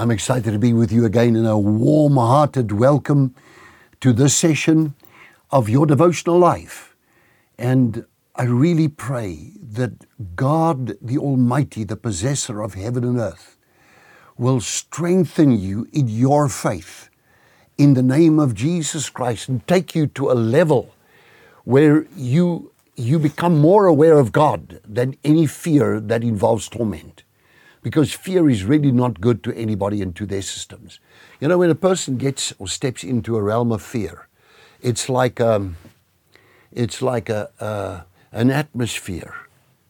I'm excited to be with you again in a warm hearted welcome to this session of your devotional life. And I really pray that God, the Almighty, the possessor of heaven and earth, will strengthen you in your faith in the name of Jesus Christ and take you to a level where you, you become more aware of God than any fear that involves torment because fear is really not good to anybody and to their systems. You know, when a person gets or steps into a realm of fear, it's like um, it's like a, an atmosphere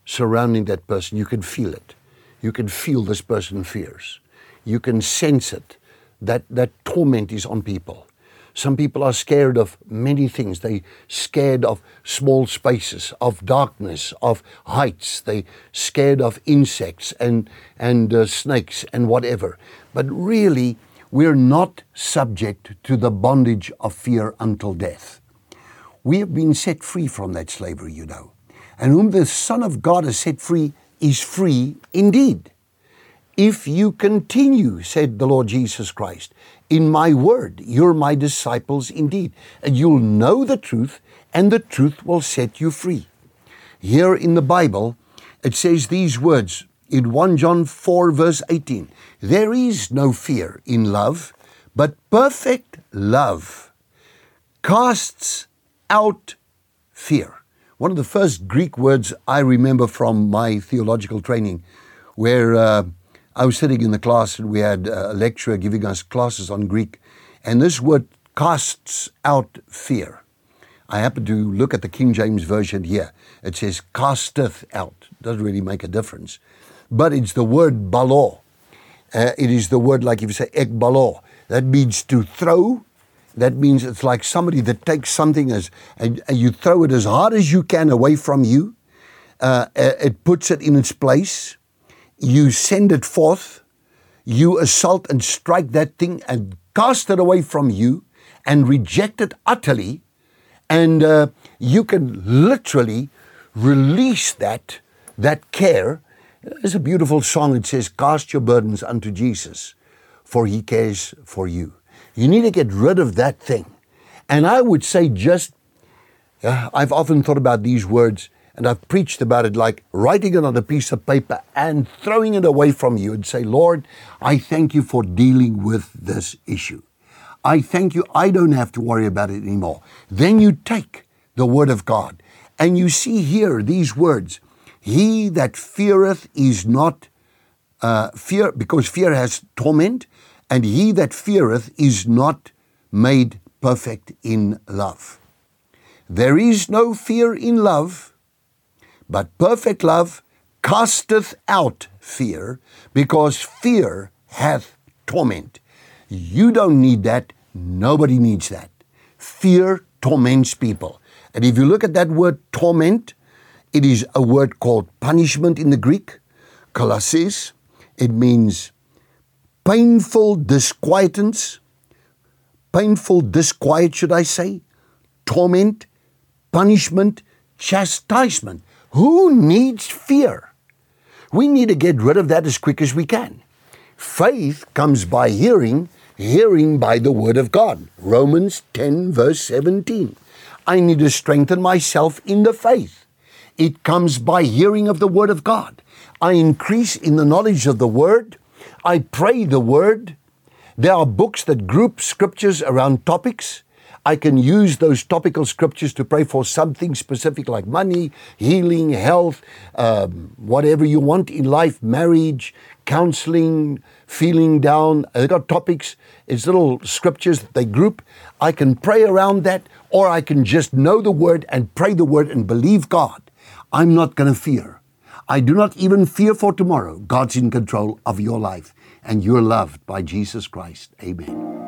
surrounding that person. You can feel it. You can feel this person fears. You can sense it. That that torment is on people. Some people are scared of many things. They scared of small spaces, of darkness, of heights. They scared of insects and and uh, snakes and whatever. But really, we're not subject to the bondage of fear until death. We have been set free from that slavery, you know. And whom the Son of God has set free is free indeed. If you continue, said the Lord Jesus Christ, in my word, you're my disciples indeed, and you'll know the truth, and the truth will set you free. Here in the Bible, it says these words in 1 John 4, verse 18 There is no fear in love, but perfect love casts out fear. One of the first Greek words I remember from my theological training, where uh, I was sitting in the class and we had a lecturer giving us classes on Greek, and this word casts out fear. I happen to look at the King James Version here. It says casteth out. Doesn't really make a difference. But it's the word balo. Uh, it is the word like if you say ek balo. That means to throw. That means it's like somebody that takes something as and, and you throw it as hard as you can away from you. Uh, uh it puts it in its place you send it forth, you assault and strike that thing and cast it away from you and reject it utterly, and uh, you can literally release that that care. There's a beautiful song. It says, "Cast your burdens unto Jesus, for He cares for you." You need to get rid of that thing, and I would say just. Uh, I've often thought about these words and I've preached about it like writing it on a piece of paper and throwing it away from you and say, Lord, I thank you for dealing with this issue. I thank you, I don't have to worry about it anymore. Then you take the word of God and you see here these words He that feareth is not uh, fear, because fear has torment, and he that feareth is not made perfect in love. There is no fear in love but perfect love casteth out fear, because fear hath torment. You don't need that. Nobody needs that. Fear torments people. And if you look at that word torment, it is a word called punishment in the Greek, kolasis. It means painful disquietance, painful disquiet, should I say, torment, punishment, chastisement. Who needs fear? We need to get rid of that as quick as we can. Faith comes by hearing, hearing by the Word of God. Romans 10, verse 17. I need to strengthen myself in the faith. It comes by hearing of the Word of God. I increase in the knowledge of the Word. I pray the Word. There are books that group scriptures around topics. I can use those topical scriptures to pray for something specific like money, healing, health, um, whatever you want in life, marriage, counseling, feeling down. They've got topics, it's little scriptures that they group. I can pray around that, or I can just know the word and pray the word and believe God. I'm not going to fear. I do not even fear for tomorrow. God's in control of your life, and you're loved by Jesus Christ. Amen.